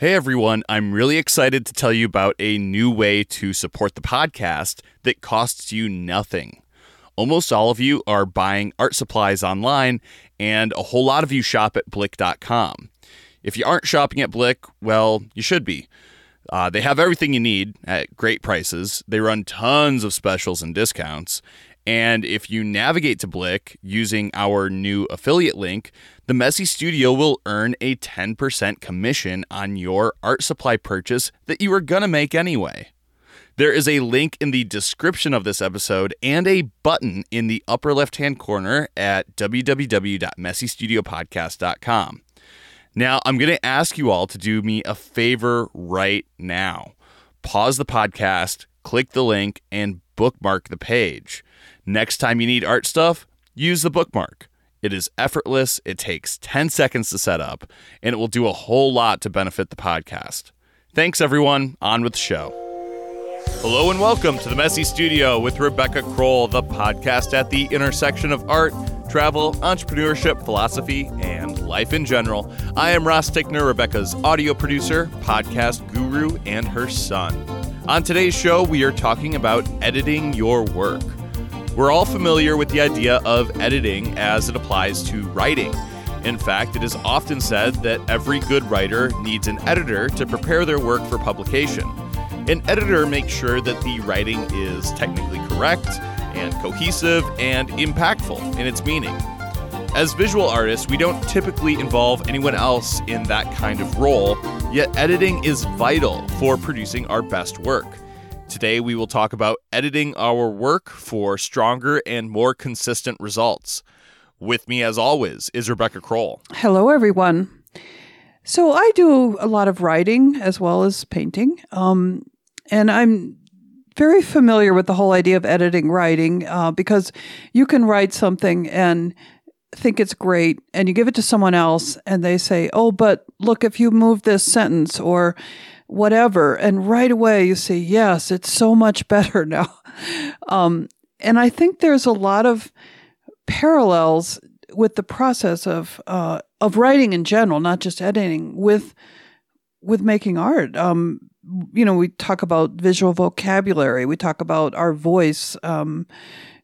Hey everyone, I'm really excited to tell you about a new way to support the podcast that costs you nothing. Almost all of you are buying art supplies online, and a whole lot of you shop at Blick.com. If you aren't shopping at Blick, well, you should be. Uh, they have everything you need at great prices. They run tons of specials and discounts. And if you navigate to Blick using our new affiliate link, the Messy Studio will earn a 10% commission on your art supply purchase that you are going to make anyway. There is a link in the description of this episode and a button in the upper left hand corner at www.messystudiopodcast.com. Now, I'm going to ask you all to do me a favor right now. Pause the podcast, click the link, and bookmark the page. Next time you need art stuff, use the bookmark. It is effortless, it takes 10 seconds to set up, and it will do a whole lot to benefit the podcast. Thanks, everyone. On with the show. Hello and welcome to the Messy Studio with Rebecca Crowell, the podcast at the intersection of art, travel, entrepreneurship, philosophy, and life in general. I am Ross Tickner, Rebecca's audio producer, podcast guru, and her son. On today's show, we are talking about editing your work. We're all familiar with the idea of editing as it applies to writing. In fact, it is often said that every good writer needs an editor to prepare their work for publication. An editor makes sure that the writing is technically correct and cohesive and impactful in its meaning. As visual artists, we don't typically involve anyone else in that kind of role, yet editing is vital for producing our best work. Today, we will talk about editing our work for stronger and more consistent results. With me, as always, is Rebecca Crowell. Hello, everyone. So, I do a lot of writing as well as painting, um, and I'm very familiar with the whole idea of editing writing uh, because you can write something and think it's great and you give it to someone else and they say, Oh, but look, if you move this sentence or whatever. And right away you say, yes, it's so much better now. Um, and I think there's a lot of parallels with the process of uh, of writing in general, not just editing, with with making art. Um, you know, we talk about visual vocabulary. We talk about our voice. Um,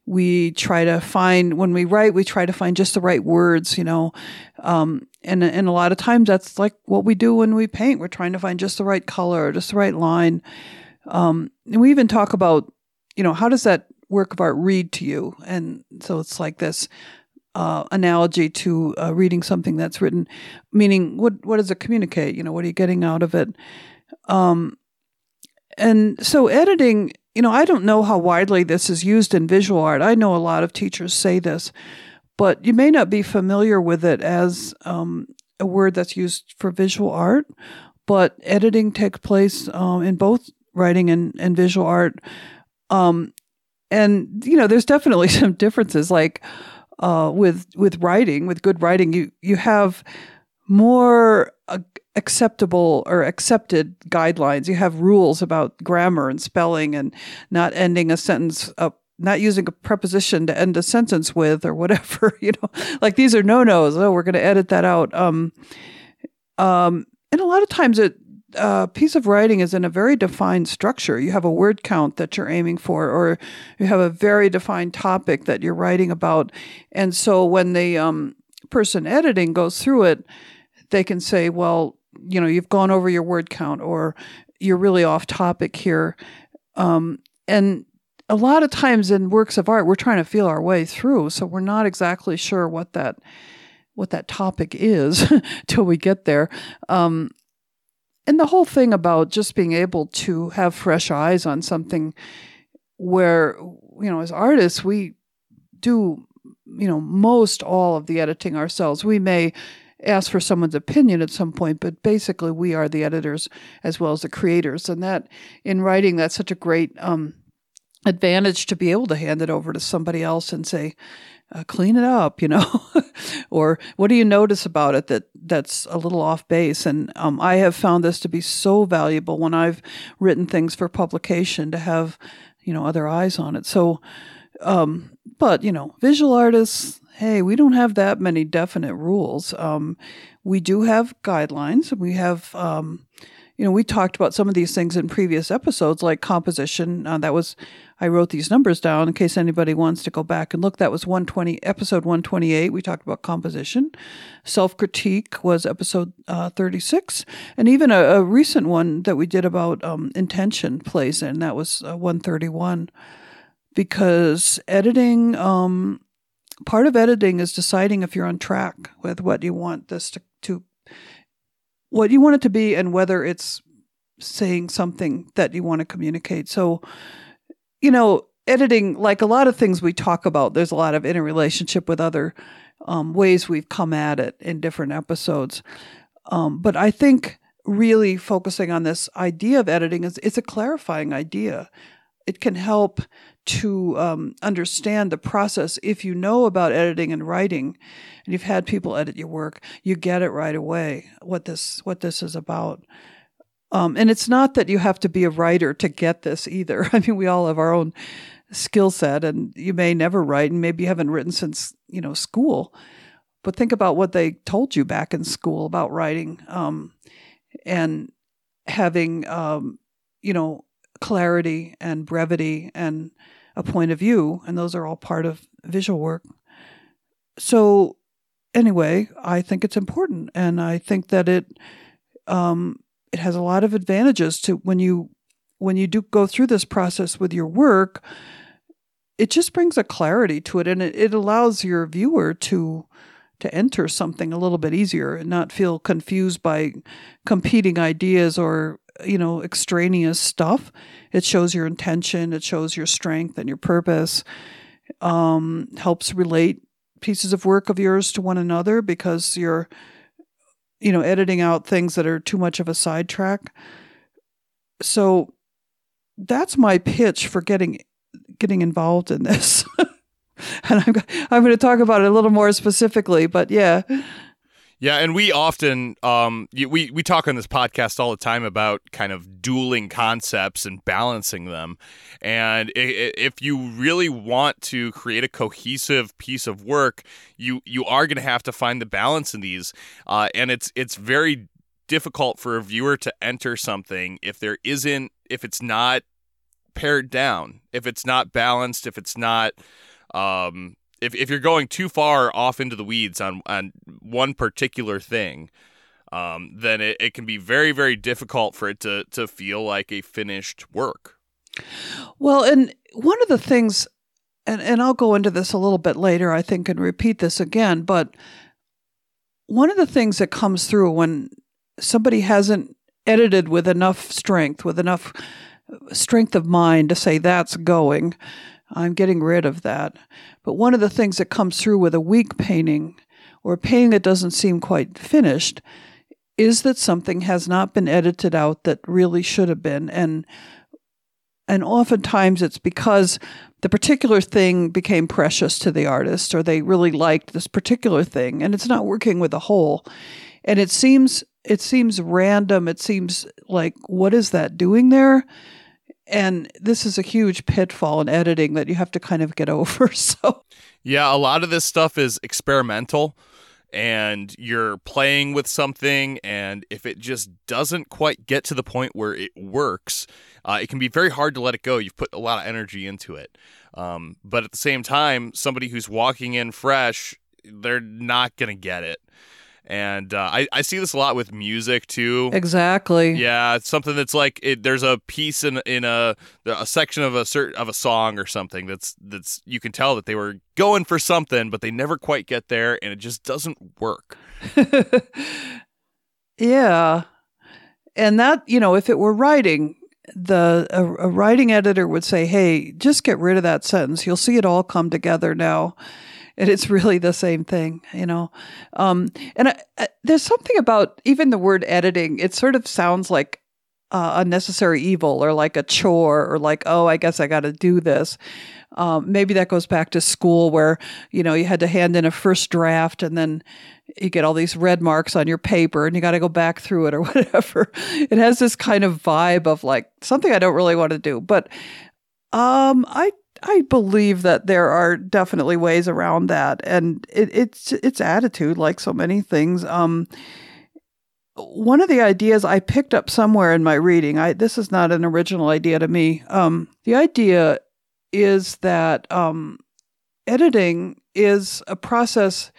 we try to find when we write, we try to find just the right words. You know, um, and and a lot of times that's like what we do when we paint. We're trying to find just the right color, just the right line. Um, and we even talk about, you know, how does that work of art read to you? And so it's like this uh, analogy to uh, reading something that's written, meaning what what does it communicate? You know, what are you getting out of it? Um, and so editing, you know, I don't know how widely this is used in visual art. I know a lot of teachers say this, but you may not be familiar with it as um, a word that's used for visual art. But editing takes place um, in both writing and, and visual art. Um, and you know, there's definitely some differences. Like uh, with with writing, with good writing, you you have more acceptable or accepted guidelines. You have rules about grammar and spelling, and not ending a sentence up not using a preposition to end a sentence with or whatever, you know, like these are no nos. Oh, we're going to edit that out. Um, um, and a lot of times a uh, piece of writing is in a very defined structure. You have a word count that you're aiming for, or you have a very defined topic that you're writing about. And so when the um, person editing goes through it, they can say, well, you know, you've gone over your word count, or you're really off topic here. Um, and a lot of times in works of art, we're trying to feel our way through, so we're not exactly sure what that what that topic is till we get there. Um, and the whole thing about just being able to have fresh eyes on something where you know as artists we do you know most all of the editing ourselves we may ask for someone's opinion at some point but basically we are the editors as well as the creators and that in writing that's such a great um, advantage to be able to hand it over to somebody else and say, uh, clean it up, you know, or what do you notice about it that that's a little off base? And um, I have found this to be so valuable when I've written things for publication to have, you know, other eyes on it. So, um, but you know, visual artists, hey, we don't have that many definite rules. Um, we do have guidelines. We have, um, you know, we talked about some of these things in previous episodes, like composition. Uh, that was, I wrote these numbers down in case anybody wants to go back and look. That was 120, episode 128. We talked about composition. Self critique was episode uh, 36. And even a, a, recent one that we did about um, intention plays in. That was uh, 131. Because editing, um, part of editing is deciding if you're on track with what you want this to, to what you want it to be and whether it's saying something that you want to communicate. So, you know, editing, like a lot of things we talk about, there's a lot of interrelationship with other um, ways we've come at it in different episodes. Um, but I think really focusing on this idea of editing is it's a clarifying idea. It can help to um, understand the process. If you know about editing and writing, and you've had people edit your work, you get it right away what this what this is about. Um, and it's not that you have to be a writer to get this either. I mean, we all have our own skill set, and you may never write, and maybe you haven't written since you know school. But think about what they told you back in school about writing, um, and having um, you know clarity and brevity and a point of view, and those are all part of visual work. So, anyway, I think it's important, and I think that it um, it has a lot of advantages to when you when you do go through this process with your work. It just brings a clarity to it, and it, it allows your viewer to to enter something a little bit easier and not feel confused by competing ideas or you know, extraneous stuff. It shows your intention, it shows your strength and your purpose. Um, helps relate pieces of work of yours to one another because you're, you know, editing out things that are too much of a sidetrack. So that's my pitch for getting getting involved in this. and I'm I'm going to talk about it a little more specifically, but yeah. Yeah, and we often um, we we talk on this podcast all the time about kind of dueling concepts and balancing them. And if you really want to create a cohesive piece of work, you you are going to have to find the balance in these. Uh, and it's it's very difficult for a viewer to enter something if there isn't if it's not pared down, if it's not balanced, if it's not um, if, if you're going too far off into the weeds on, on one particular thing, um, then it, it can be very, very difficult for it to, to feel like a finished work. Well, and one of the things, and, and I'll go into this a little bit later, I think, and repeat this again, but one of the things that comes through when somebody hasn't edited with enough strength, with enough strength of mind to say that's going, I'm getting rid of that. But one of the things that comes through with a weak painting or a painting that doesn't seem quite finished is that something has not been edited out that really should have been. And and oftentimes it's because the particular thing became precious to the artist or they really liked this particular thing and it's not working with the whole. And it seems it seems random. It seems like what is that doing there? And this is a huge pitfall in editing that you have to kind of get over so. Yeah a lot of this stuff is experimental and you're playing with something and if it just doesn't quite get to the point where it works uh, it can be very hard to let it go. You've put a lot of energy into it. Um, but at the same time somebody who's walking in fresh they're not going to get it and uh, I, I see this a lot with music too. Exactly. Yeah, it's something that's like it, there's a piece in in a a section of a certain of a song or something that's that's you can tell that they were going for something, but they never quite get there, and it just doesn't work. yeah, and that you know, if it were writing, the a, a writing editor would say, "Hey, just get rid of that sentence. You'll see it all come together now." And it's really the same thing, you know. Um, and I, I, there's something about even the word editing; it sort of sounds like uh, unnecessary evil, or like a chore, or like, oh, I guess I got to do this. Um, maybe that goes back to school where you know you had to hand in a first draft, and then you get all these red marks on your paper, and you got to go back through it or whatever. It has this kind of vibe of like something I don't really want to do, but um, I I believe that there are definitely ways around that, and it, it's it's attitude, like so many things. Um, one of the ideas I picked up somewhere in my reading, I this is not an original idea to me. Um, the idea is that um, editing is a process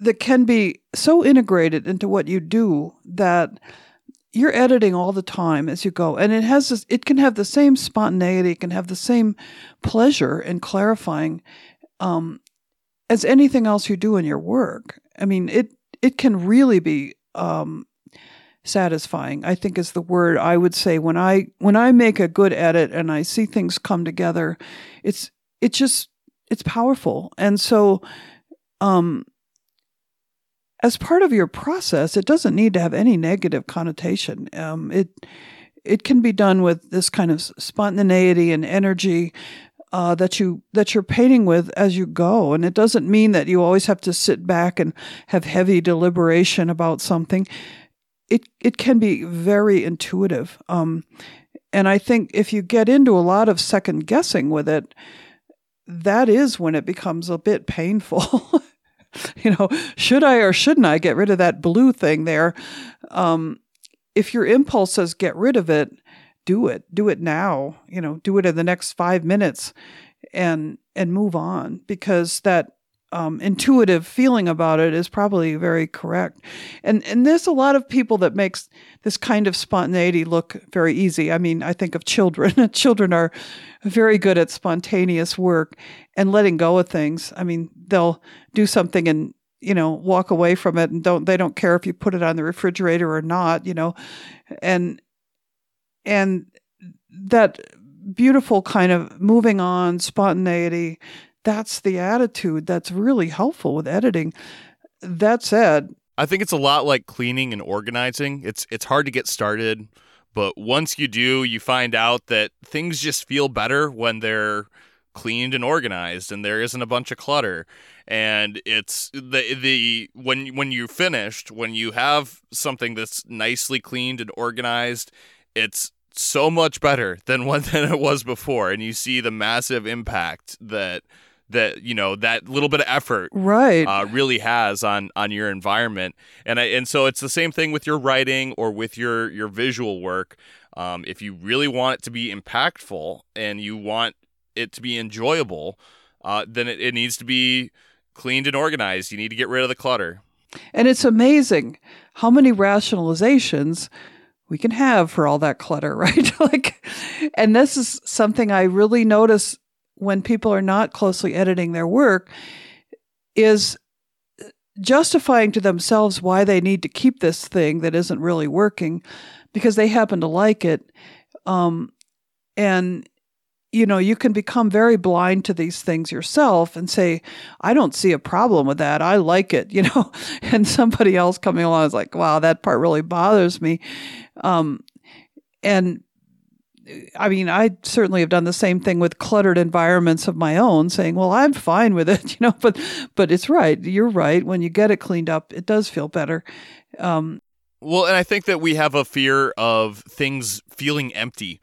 that can be so integrated into what you do that you're editing all the time as you go and it has this, it can have the same spontaneity it can have the same pleasure in clarifying um, as anything else you do in your work. I mean it it can really be um, satisfying i think is the word i would say. When i when i make a good edit and i see things come together it's it just it's powerful. And so um as part of your process, it doesn't need to have any negative connotation. Um, it it can be done with this kind of spontaneity and energy uh, that you that you're painting with as you go, and it doesn't mean that you always have to sit back and have heavy deliberation about something. It it can be very intuitive, um, and I think if you get into a lot of second guessing with it, that is when it becomes a bit painful. you know, should I or shouldn't I get rid of that blue thing there? Um, if your impulse says get rid of it, do it. Do it now. You know, do it in the next five minutes, and and move on because that um, intuitive feeling about it is probably very correct. And and there's a lot of people that makes this kind of spontaneity look very easy. I mean, I think of children. children are very good at spontaneous work and letting go of things. I mean, they'll do something and you know walk away from it and don't they don't care if you put it on the refrigerator or not. You know, and and that beautiful kind of moving on spontaneity that's the attitude that's really helpful with editing. That said, I think it's a lot like cleaning and organizing. It's it's hard to get started, but once you do, you find out that things just feel better when they're cleaned and organized and there isn't a bunch of clutter and it's the the when when you're finished when you have something that's nicely cleaned and organized it's so much better than what than it was before and you see the massive impact that that you know that little bit of effort right. uh, really has on on your environment. And I, and so it's the same thing with your writing or with your your visual work. Um, if you really want it to be impactful and you want it to be enjoyable uh, then it, it needs to be cleaned and organized. You need to get rid of the clutter. And it's amazing how many rationalizations we can have for all that clutter right? Like and this is something i really notice when people are not closely editing their work is justifying to themselves why they need to keep this thing that isn't really working because they happen to like it. Um, and you know, you can become very blind to these things yourself and say, I don't see a problem with that. I like it, you know, and somebody else coming along is like, wow, that part really bothers me. Um, and I mean, I certainly have done the same thing with cluttered environments of my own, saying, "Well, I'm fine with it," you know. But, but it's right. You're right. When you get it cleaned up, it does feel better. Um, well, and I think that we have a fear of things feeling empty.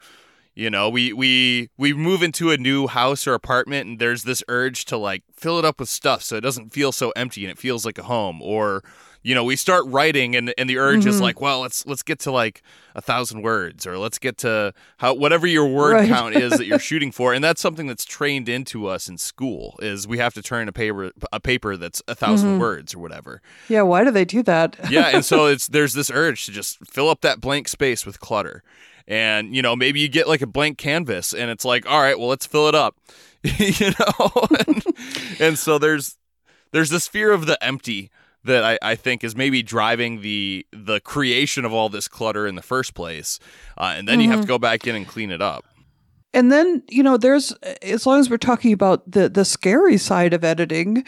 You know, we we we move into a new house or apartment, and there's this urge to like fill it up with stuff so it doesn't feel so empty and it feels like a home, or you know we start writing and and the urge mm-hmm. is like well let's let's get to like a thousand words or let's get to how whatever your word right. count is that you're shooting for and that's something that's trained into us in school is we have to turn a paper a paper that's a 1000 mm-hmm. words or whatever yeah why do they do that yeah and so it's there's this urge to just fill up that blank space with clutter and you know maybe you get like a blank canvas and it's like all right well let's fill it up you know and, and so there's there's this fear of the empty that I, I think is maybe driving the the creation of all this clutter in the first place, uh, and then mm-hmm. you have to mm-hmm. go back in and clean it up. And then you know, there's as long as we're talking about the the scary side of editing,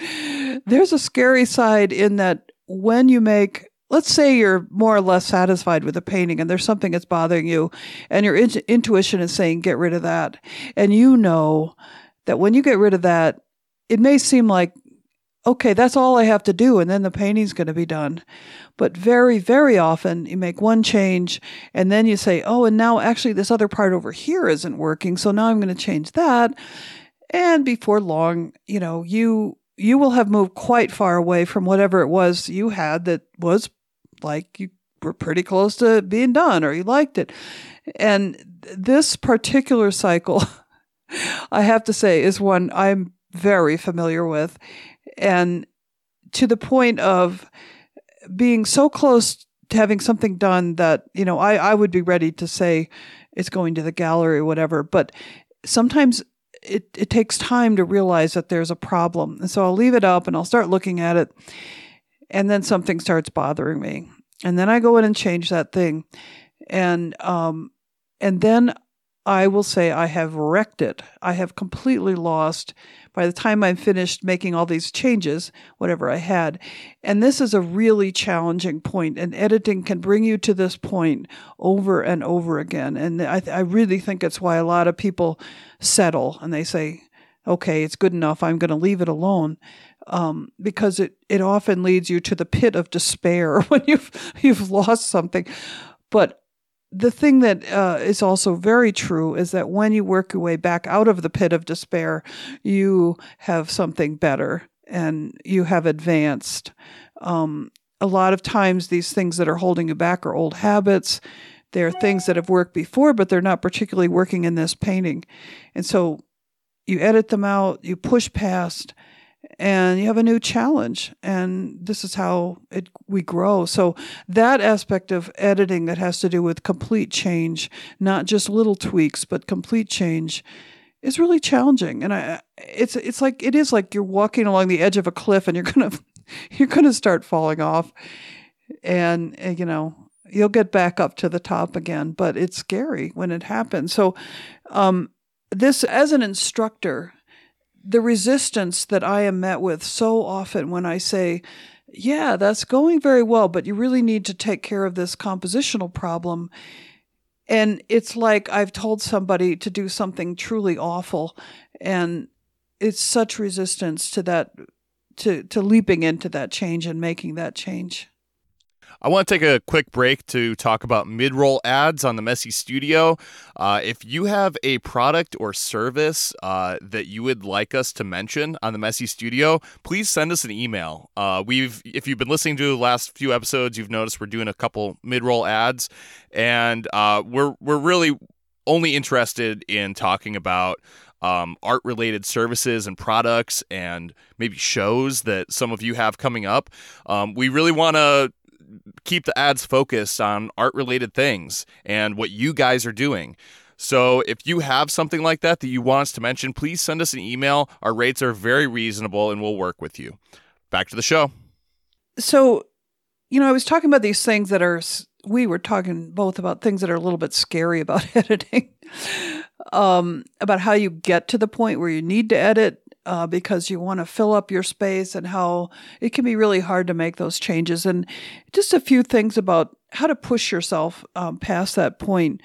there's a scary side in that when you make let's say you're more or less satisfied with a painting and there's something that's bothering you and your in- intuition is saying get rid of that and you know that when you get rid of that it may seem like okay, that's all I have to do, and then the painting's going to be done. But very, very often you make one change and then you say, oh, and now actually this other part over here isn't working, so now I'm going to change that. And before long, you know, you you will have moved quite far away from whatever it was you had that was like you were pretty close to being done or you liked it. And this particular cycle, I have to say, is one I'm very familiar with. And to the point of being so close to having something done that, you know, I, I would be ready to say it's going to the gallery or whatever. But sometimes it, it takes time to realize that there's a problem. And so I'll leave it up and I'll start looking at it. And then something starts bothering me. And then I go in and change that thing. And, um, and then I will say I have wrecked it. I have completely lost by the time I'm finished making all these changes, whatever I had. And this is a really challenging point, and editing can bring you to this point over and over again. And I, I really think it's why a lot of people settle and they say, okay, it's good enough. I'm going to leave it alone. Um, because it, it often leads you to the pit of despair when you've you've lost something. But the thing that uh, is also very true is that when you work your way back out of the pit of despair, you have something better and you have advanced. Um, a lot of times, these things that are holding you back are old habits. They're things that have worked before, but they're not particularly working in this painting. And so you edit them out, you push past, and you have a new challenge and this is how it we grow. So that aspect of editing that has to do with complete change not just little tweaks but complete change is really challenging. And i it's it's like it is like you're walking along the edge of a cliff and you're going to you're going to start falling off. And uh, you know you'll get back up to the top again but it's scary when it happens. So um this as an instructor the resistance that I am met with so often when I say, yeah, that's going very well, but you really need to take care of this compositional problem. And it's like I've told somebody to do something truly awful. And it's such resistance to that, to, to leaping into that change and making that change. I want to take a quick break to talk about mid roll ads on the Messy Studio. Uh, if you have a product or service uh, that you would like us to mention on the Messy Studio, please send us an email. Uh, we've, if you've been listening to the last few episodes, you've noticed we're doing a couple mid roll ads, and uh, we're we're really only interested in talking about um, art related services and products and maybe shows that some of you have coming up. Um, we really want to keep the ads focused on art related things and what you guys are doing. So if you have something like that that you want us to mention, please send us an email. Our rates are very reasonable and we'll work with you. Back to the show. So, you know, I was talking about these things that are, we were talking both about things that are a little bit scary about editing, um, about how you get to the point where you need to edit uh, because you want to fill up your space and how it can be really hard to make those changes. And just a few things about how to push yourself um, past that point.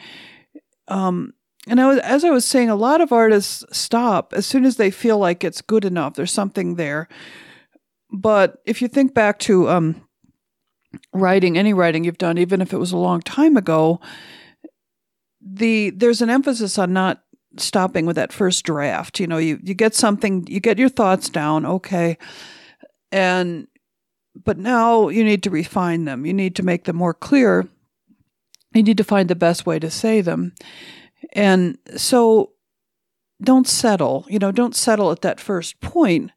Um, and I was, as I was saying, a lot of artists stop as soon as they feel like it's good enough. There's something there. But if you think back to um, writing, any writing you've done, even if it was a long time ago, the there's an emphasis on not stopping with that first draft. You know, you, you get something, you get your thoughts down, okay. And, but now you need to refine them. You need to make them more clear. You need to find the best way to say them. And so don't settle, you know, don't settle at that first point.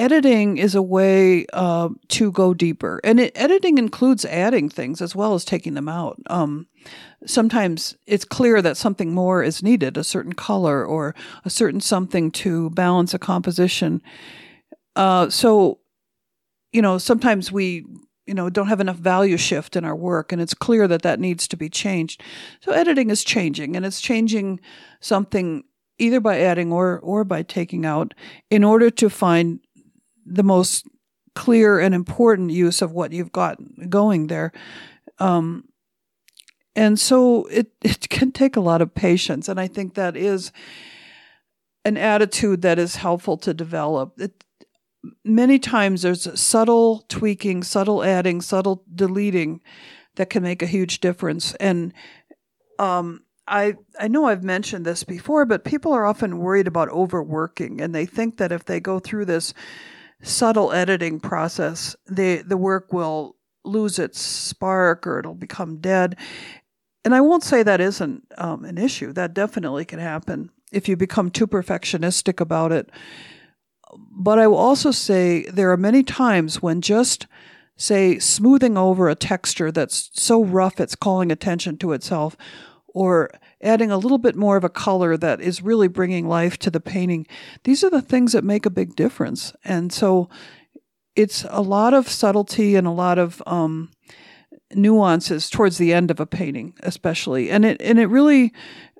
Editing is a way uh, to go deeper, and it, editing includes adding things as well as taking them out. Um, sometimes it's clear that something more is needed, a certain color or a certain something to balance a composition. Uh, so, you know, sometimes we, you know, don't have enough value shift in our work, and it's clear that that needs to be changed. So, editing is changing, and it's changing something either by adding or or by taking out in order to find the most clear and important use of what you've got going there. Um, and so it, it can take a lot of patience. And I think that is an attitude that is helpful to develop. It, many times there's subtle tweaking, subtle adding, subtle deleting that can make a huge difference. And um, I I know I've mentioned this before, but people are often worried about overworking, and they think that if they go through this subtle editing process, the the work will lose its spark or it'll become dead. And I won't say that isn't um, an issue. That definitely can happen if you become too perfectionistic about it. But I will also say there are many times when just say smoothing over a texture that's so rough it's calling attention to itself or adding a little bit more of a color that is really bringing life to the painting. These are the things that make a big difference. And so it's a lot of subtlety and a lot of um, nuances towards the end of a painting, especially. And it and it really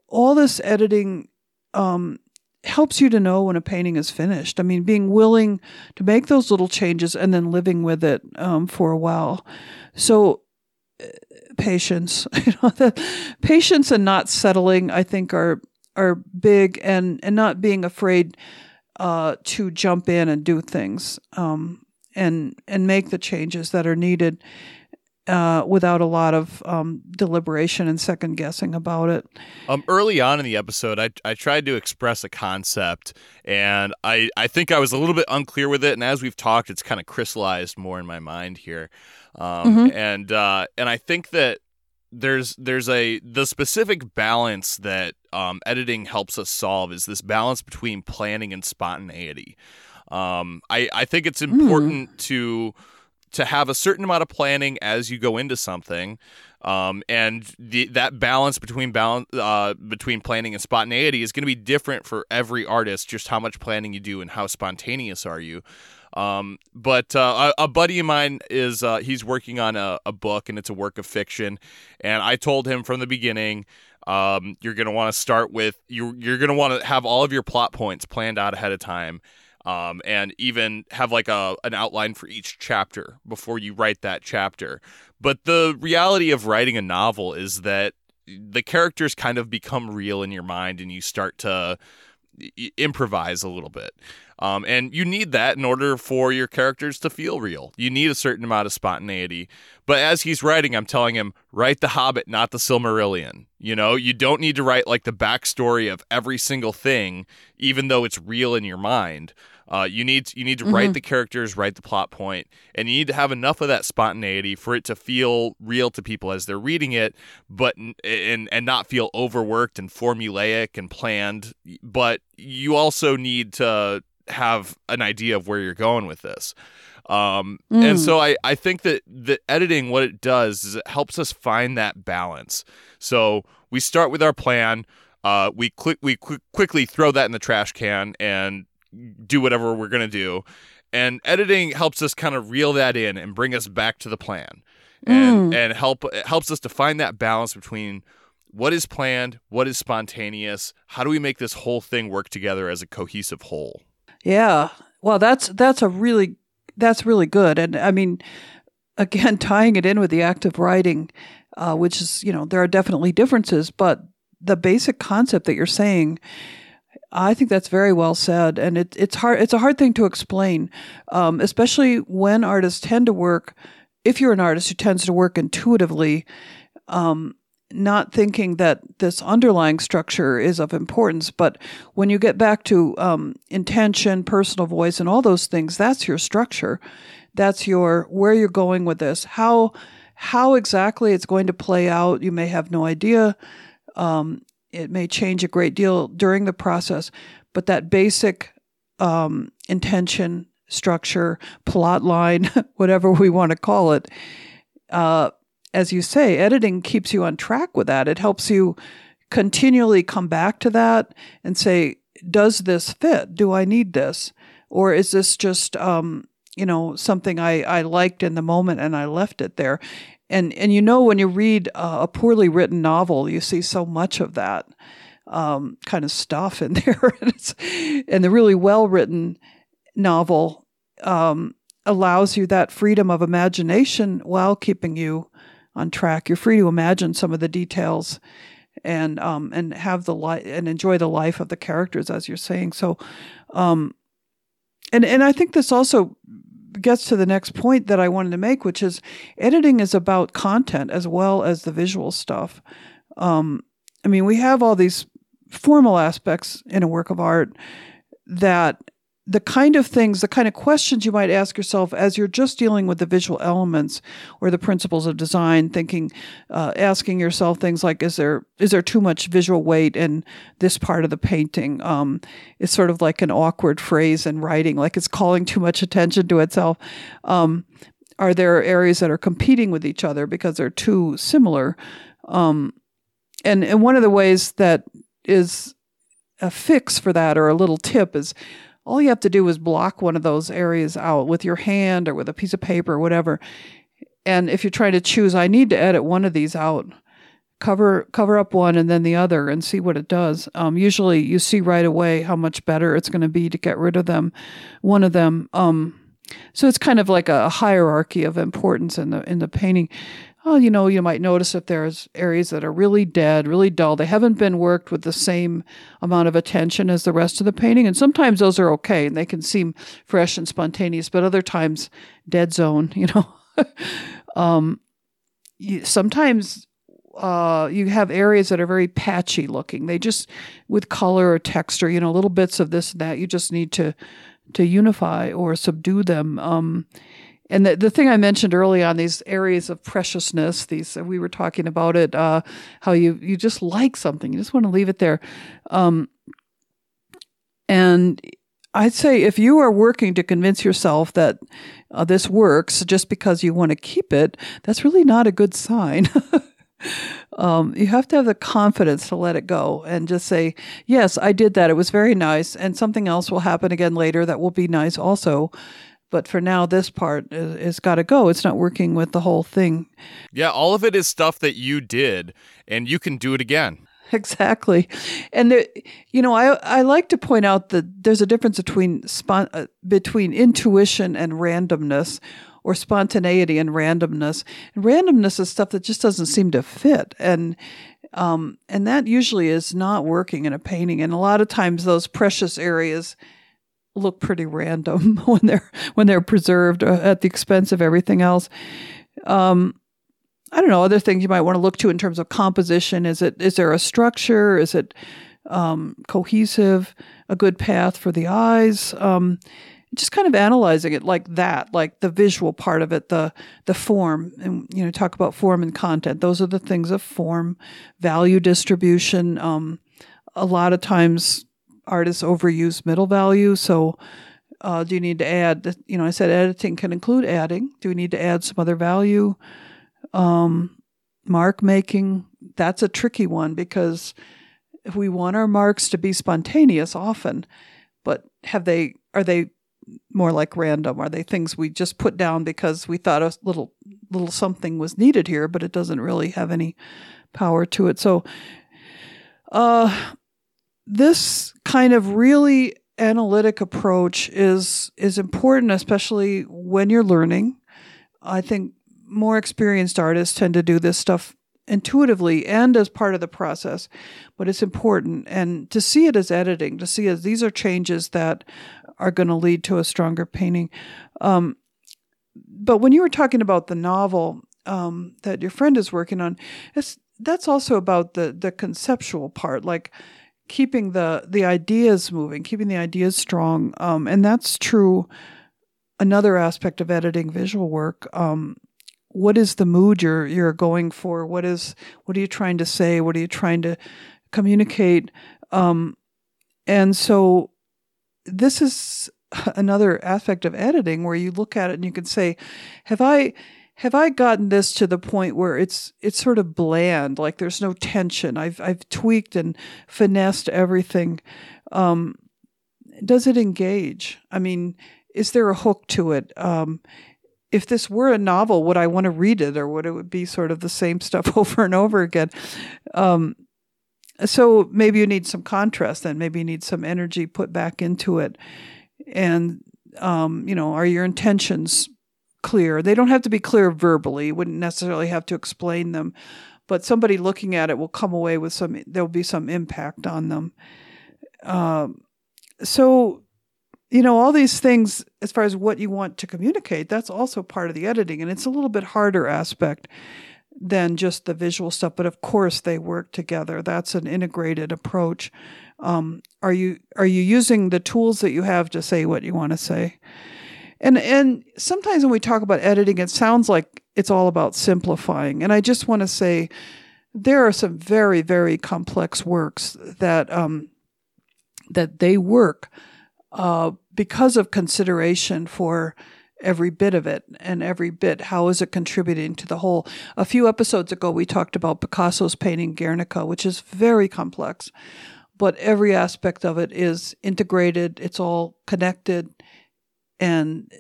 all this editing um, helps you to know when a painting is finished. I mean, being willing to make those little changes and then living with it um, for a while. So patience, you know, the patience and not settling, I think, are are big, and and not being afraid uh, to jump in and do things. Um, and and make the changes that are needed uh, without a lot of um, deliberation and second guessing about it. Um, early on in the episode, I, I tried to express a concept, and I, I think I was a little bit unclear with it. And as we've talked, it's kind of crystallized more in my mind here. Um, mm-hmm. And uh, and I think that there's there's a the specific balance that um, editing helps us solve is this balance between planning and spontaneity. Um, I I think it's hmm. important mm. to to have a certain amount of planning as you go into something. Um, and the, that balance between balance uh, between planning and spontaneity is going to be different for every artist. Just how much planning you do and how spontaneous are you. Um, but uh, a, a, buddy of mine is uh, he's working on a, a, book and it's a work of fiction, and I told him from the beginning. Um, you're to want to start with you. You're to want to have all of your plot points planned out ahead of time, um, and even have like a an outline for each chapter before you write that chapter. But the reality of writing a novel is that the characters kind of become real in your mind, and you start to improvise a little bit. Um, and you need that in order for your characters to feel real. You need a certain amount of spontaneity. But as he's writing, I'm telling him, write The Hobbit, not The Silmarillion. You know, you don't need to write like the backstory of every single thing, even though it's real in your mind. Uh, you need you need to mm-hmm. write the characters, write the plot point, and you need to have enough of that spontaneity for it to feel real to people as they're reading it, but and and not feel overworked and formulaic and planned. But you also need to have an idea of where you're going with this. Um, mm. And so I, I think that the editing, what it does is it helps us find that balance. So we start with our plan. Uh, we we qu- quickly throw that in the trash can and do whatever we're gonna do. And editing helps us kind of reel that in and bring us back to the plan, and mm. and help it helps us to find that balance between what is planned, what is spontaneous. How do we make this whole thing work together as a cohesive whole? Yeah. Well, that's that's a really that's really good. And I mean, again, tying it in with the act of writing, uh, which is you know there are definitely differences, but the basic concept that you're saying. I think that's very well said, and it, it's hard. It's a hard thing to explain, um, especially when artists tend to work. If you're an artist who tends to work intuitively, um, not thinking that this underlying structure is of importance. But when you get back to um, intention, personal voice, and all those things, that's your structure. That's your where you're going with this. How how exactly it's going to play out, you may have no idea. Um, it may change a great deal during the process, but that basic um, intention, structure, plot line, whatever we want to call it, uh, as you say, editing keeps you on track with that. It helps you continually come back to that and say, does this fit? Do I need this? Or is this just, um, you know, something I, I liked in the moment and I left it there? And, and you know, when you read a poorly written novel, you see so much of that um, kind of stuff in there. and the really well written novel um, allows you that freedom of imagination while keeping you on track. You're free to imagine some of the details and um, and have the life and enjoy the life of the characters as you're saying. So, um, and and I think this also gets to the next point that I wanted to make, which is editing is about content as well as the visual stuff. Um, I mean, we have all these formal aspects in a work of art that the kind of things, the kind of questions you might ask yourself as you're just dealing with the visual elements or the principles of design, thinking, uh, asking yourself things like, is there is there too much visual weight in this part of the painting? Um, it's sort of like an awkward phrase in writing, like it's calling too much attention to itself. Um, are there areas that are competing with each other because they're too similar? Um, and and one of the ways that is a fix for that or a little tip is all you have to do is block one of those areas out with your hand or with a piece of paper or whatever. And if you're trying to choose, I need to edit one of these out. Cover cover up one and then the other and see what it does. Um, usually, you see right away how much better it's going to be to get rid of them, one of them. Um, so it's kind of like a hierarchy of importance in the in the painting oh, you know, you might notice if there's areas that are really dead, really dull. They haven't been worked with the same amount of attention as the rest of the painting. And sometimes those are okay and they can seem fresh and spontaneous, but other times dead zone, you know. um, sometimes uh, you have areas that are very patchy looking. They just, with color or texture, you know, little bits of this and that, you just need to to unify or subdue them. Um, and the, the thing I mentioned early on, these areas of preciousness, these we were talking about it, uh, how you you just like something, you just want to leave it there. Um, and I'd say if you are working to convince yourself that uh, this works just because you want to keep it, that's really not a good sign. um, you have to have the confidence to let it go and just say, Yes, I did that. It was very nice. And something else will happen again later that will be nice also. But for now, this part is, is got to go. It's not working with the whole thing. Yeah, all of it is stuff that you did, and you can do it again. Exactly, and the, you know, I I like to point out that there's a difference between spon- uh, between intuition and randomness, or spontaneity and randomness. And randomness is stuff that just doesn't seem to fit, and um, and that usually is not working in a painting. And a lot of times, those precious areas look pretty random when they're when they're preserved uh, at the expense of everything else. Um, I don't know other things you might want to look to in terms of composition. Is it is there a structure? Is it um, cohesive? A good path for the eyes? Um, just kind of analyzing it like that, like the visual part of it, the the form, and you know, talk about form and content. Those are the things of form, value distribution. Um, a lot of times artists overuse middle value. So, uh, do you need to add? You know, I said editing can include adding. Do we need to add some other value? Um, mark making that's a tricky one because if we want our marks to be spontaneous often, but have they are they more like random? Are they things we just put down because we thought a little little something was needed here, but it doesn't really have any power to it? So, uh, this kind of really analytic approach is is important, especially when you're learning. I think more experienced artists tend to do this stuff intuitively and as part of the process, but it's important and to see it as editing, to see as these are changes that are going to lead to a stronger painting. Um, but when you were talking about the novel um, that your friend is working on, that's also about the the conceptual part, like keeping the the ideas moving, keeping the ideas strong, um, and that's true. Another aspect of editing visual work. Um, what is the mood you're you're going for? What is what are you trying to say? What are you trying to communicate? Um, and so this is another aspect of editing where you look at it and you can say, have I have I gotten this to the point where it's it's sort of bland, like there's no tension. I've I've tweaked and finessed everything. Um, does it engage? I mean, is there a hook to it? Um, if this were a novel, would I want to read it, or would it be sort of the same stuff over and over again? Um, so maybe you need some contrast, then maybe you need some energy put back into it, and um, you know, are your intentions clear. They don't have to be clear verbally. You wouldn't necessarily have to explain them, but somebody looking at it will come away with some. There'll be some impact on them. Um, so, you know, all these things as far as what you want to communicate, that's also part of the editing, and it's a little bit harder aspect. than just the visual stuff. But of course, they work together. That's an integrated approach. Um, are you are you using the tools that you have to say what you want to say? And and sometimes when we talk about editing, it sounds like it's all about simplifying. And I just want to say there are some very very complex works that um, that they work uh, because of consideration for every bit of it and every bit. How is it contributing to the whole? A few episodes ago we talked about picasso's painting guernica which is very complex but every aspect of it is integrated. It's all connected and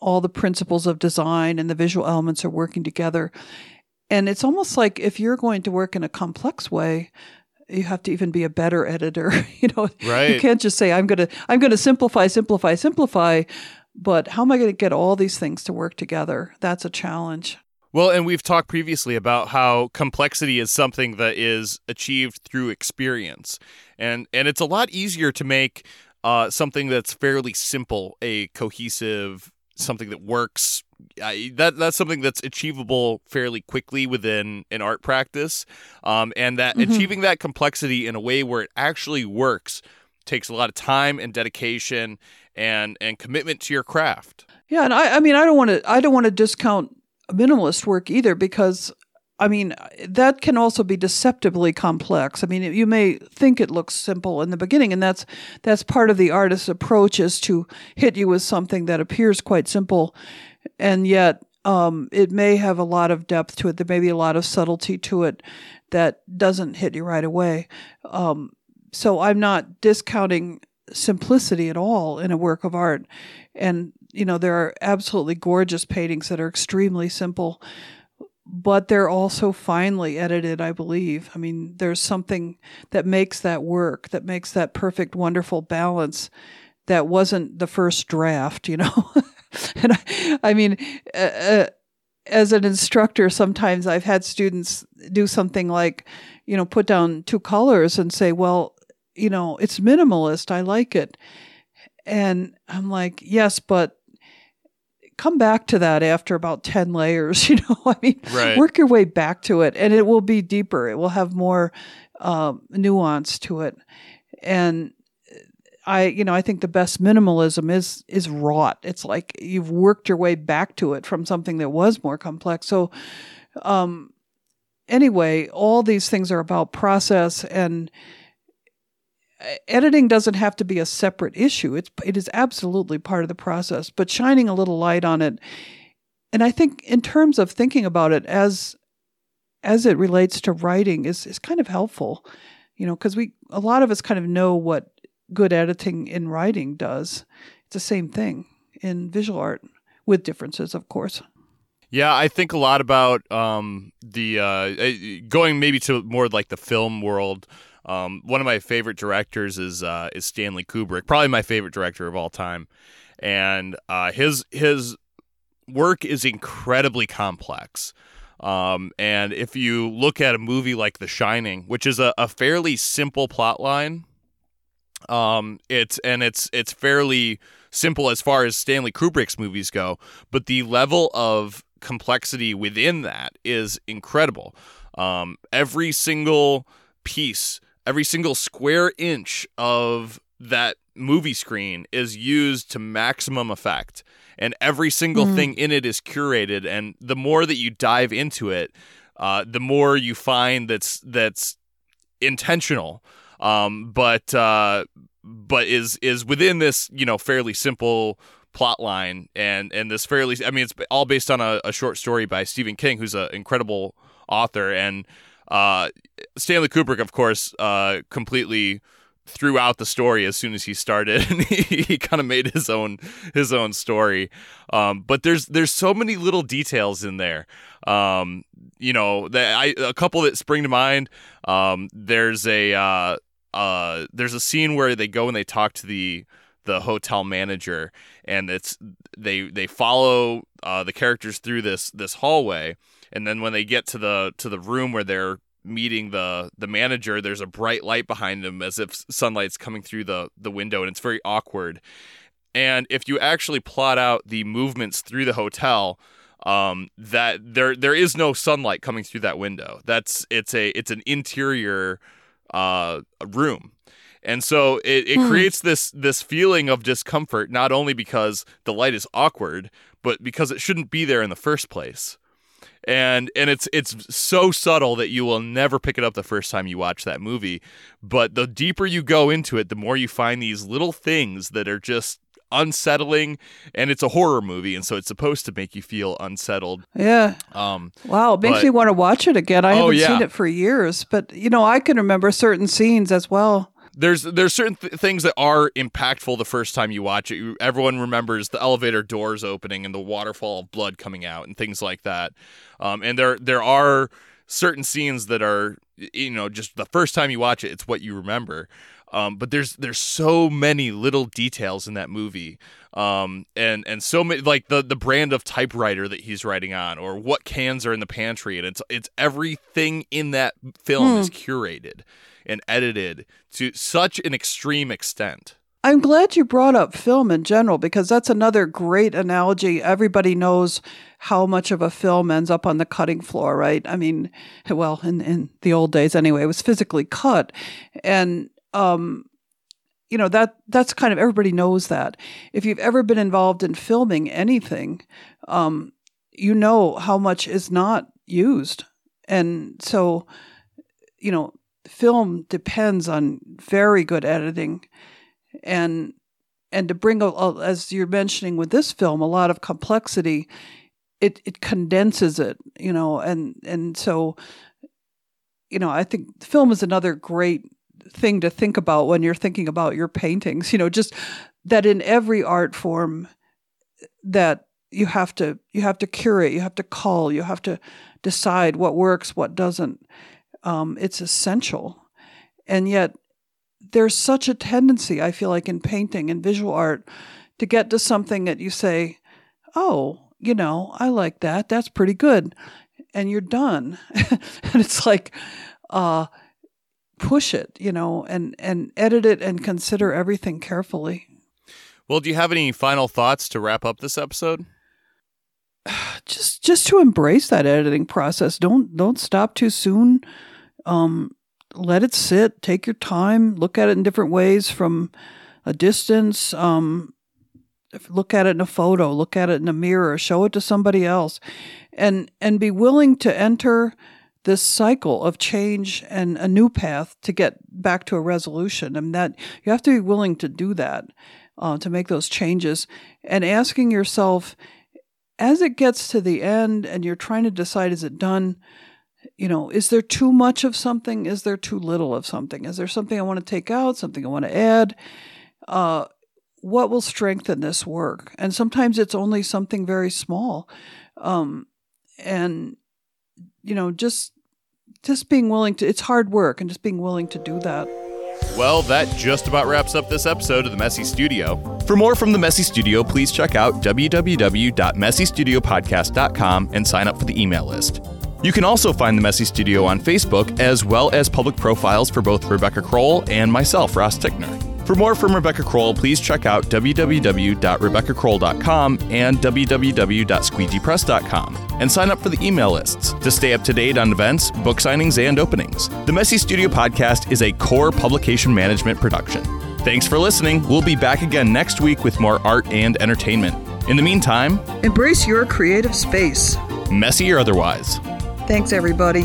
all the principles of design and the visual elements are working together. And it's almost like if you're going to work in a complex way you have to even be a better editor you know? Right. you can't just say i'm going to i'm going to simplify simplify simplify but how am i going to get all these things to work together? That's a challenge. Well and we've talked previously about how complexity is something that is achieved through experience. And and it's a lot easier to make uh, something that's fairly simple a cohesive something that works that that's something that's achievable fairly quickly within an art practice, um, and that mm-hmm. achieving that complexity in a way where it actually works takes a lot of time and dedication and and commitment to your craft. Yeah, and I, I mean, I don't want to I don't want to discount minimalist work either because I mean, that can also be deceptively complex. I mean, you may think it looks simple in the beginning, and that's that's part of the artist's approach is to hit you with something that appears quite simple, and yet um, it may have a lot of depth to it. There may be a lot of subtlety to it that doesn't hit you right away. Um, so I'm not discounting simplicity at all in a work of art, and you know there are absolutely gorgeous paintings that are extremely simple but they're also finely edited, I believe. I mean, there's something that makes that work, that makes that perfect, wonderful balance that wasn't the first draft, you know? and I, I mean, uh, uh, as an instructor, sometimes I've had students do something like, you know, put down two colors and say, well, you know, it's minimalist. I like it. And I'm like, yes, but come back to that after about 10 layers you know? I mean right. work your way back to it and it will be deeper. It will have more um, nuance to it. And i you know i think the best minimalism is is wrought. It's like you've worked your way back to it from something that was more complex. So um anyway all these things are about process and editing doesn't have to be a separate issue. It's it is absolutely part of the process, but shining a little light on it. And I think in terms of thinking about it as as it relates to writing is is kind of helpful. You know, because we a lot of us kind of know what good editing in writing does. It's the same thing in visual art with differences, of course. Yeah, I think a lot about um, the uh, eh, going maybe to more like the film world. Um, one of my favorite directors is uh, is Stanley Kubrick, probably my favorite director of all time, and uh, his his work is incredibly complex. Um, and if you look at a movie like The Shining, which is a, a fairly simple plot line, um, it's and it's it's fairly simple as far as Stanley Kubrick's movies go, but the level of complexity within that is incredible. Um, every single piece every single square inch of that movie screen is used to maximum effect. And every single mm. thing in it is curated. And the more that you dive into it uh, the more you find that's that's intentional um, but uh, but is is within this you know fairly simple plot line and and this fairly i mean it's all based on a, a short story by stephen king who's an incredible author. And uh, Stanley Kubrick, of course, uh, completely threw out the story as soon as he started, and he, he kind of made his own his own story. Um, but there's there's so many little details in there. Um, you know, that I a couple that spring to mind. Um, there's a uh, uh, there's a scene where they go and they talk to the the hotel manager, and it's they they follow uh, the characters through this this hallway and then when they get to the to the room where they're meeting the the manager there's a bright light behind them as if sunlight's coming through the the window and it's very awkward and if you actually plot out the movements through the hotel um, that there there is no sunlight coming through that window. That's it's a it's an interior uh, room. And so it, it hmm. creates this this feeling of discomfort, not only because the light is awkward, but because it shouldn't be there in the first place. And and it's it's so subtle that you will never pick it up the first time you watch that movie. But the deeper you go into it, the more you find these little things that are just unsettling. And it's a horror movie and so it's supposed to make you feel unsettled. Yeah. Um wow it makes but, me want to watch it again. I oh, haven't yeah. seen it for years but you know i can remember certain scenes as well there's there's certain th- things that are impactful the first time you watch it. everyone remembers the elevator doors opening and the waterfall of blood coming out and things like that. Um, and there there are certain scenes that are you know just the first time you watch it, it's what you remember. Um, but there's there's so many little details in that movie, um, and and so many like the the brand of typewriter that he's writing on, or what cans are in the pantry, and it's it's everything in that film hmm. is curated and edited to such an extreme extent. I'm glad you brought up film in general because that's another great analogy. Everybody knows how much of a film ends up on the cutting floor, right? I mean, well, in, in the old days anyway, it was physically cut. And, um, you know, that, that's kind of, everybody knows that. If you've ever been involved in filming anything, um, you know how much is not used. And so, you know, film depends on very good editing. And and to bring a, a, as you're mentioning with this film a lot of complexity it it condenses it you know and and so you know i think film is another great thing to think about when you're thinking about your paintings you know just that in every art form that you have to you have to curate you have to call you have to decide what works what doesn't um, it's essential. And yet, there's such a tendency, I feel like, in painting and visual art to get to something that you say, oh, you know, I like that. That's pretty good. And you're done. and it's like, uh, push it, you know, and, and edit it and consider everything carefully. Well, do you have any final thoughts to wrap up this episode? Just just to embrace that editing process. Don't don't stop too soon um, let it sit, take your time, look at it in different ways from a distance. Um, look at it in a photo, look at it in a mirror, show it to somebody else, and and be willing to enter this cycle of change and a new path to get back to a resolution. And that you have to be willing to do that, uh, to make those changes, and asking yourself as it gets to the end and you're trying to decide is it done you know, is there too much of something? Is there too little of something? Is there something I want to take out, something I want to add? Uh, what will strengthen this work? And sometimes it's only something very small. Um, and, you know, just just being willing to it's hard work and just being willing to do that. Well, that just about wraps up this episode of the Messy Studio. For more from the Messy Studio, please check out www.messystudiopodcast.com and sign up for the email list. You can also find the Messy Studio on Facebook, as well as public profiles for both Rebecca Crowell and myself, Ross Tickner. For more from Rebecca Crowell, please check out www.rebeccacrowell.com and www.squeegeepress.com and sign up for the email lists to stay up to date on events, book signings, and openings. The Messy Studio podcast is a core publication management production. Thanks for listening. We'll be back again next week with more art and entertainment. In the meantime, embrace your creative space, messy or otherwise. Thanks, everybody.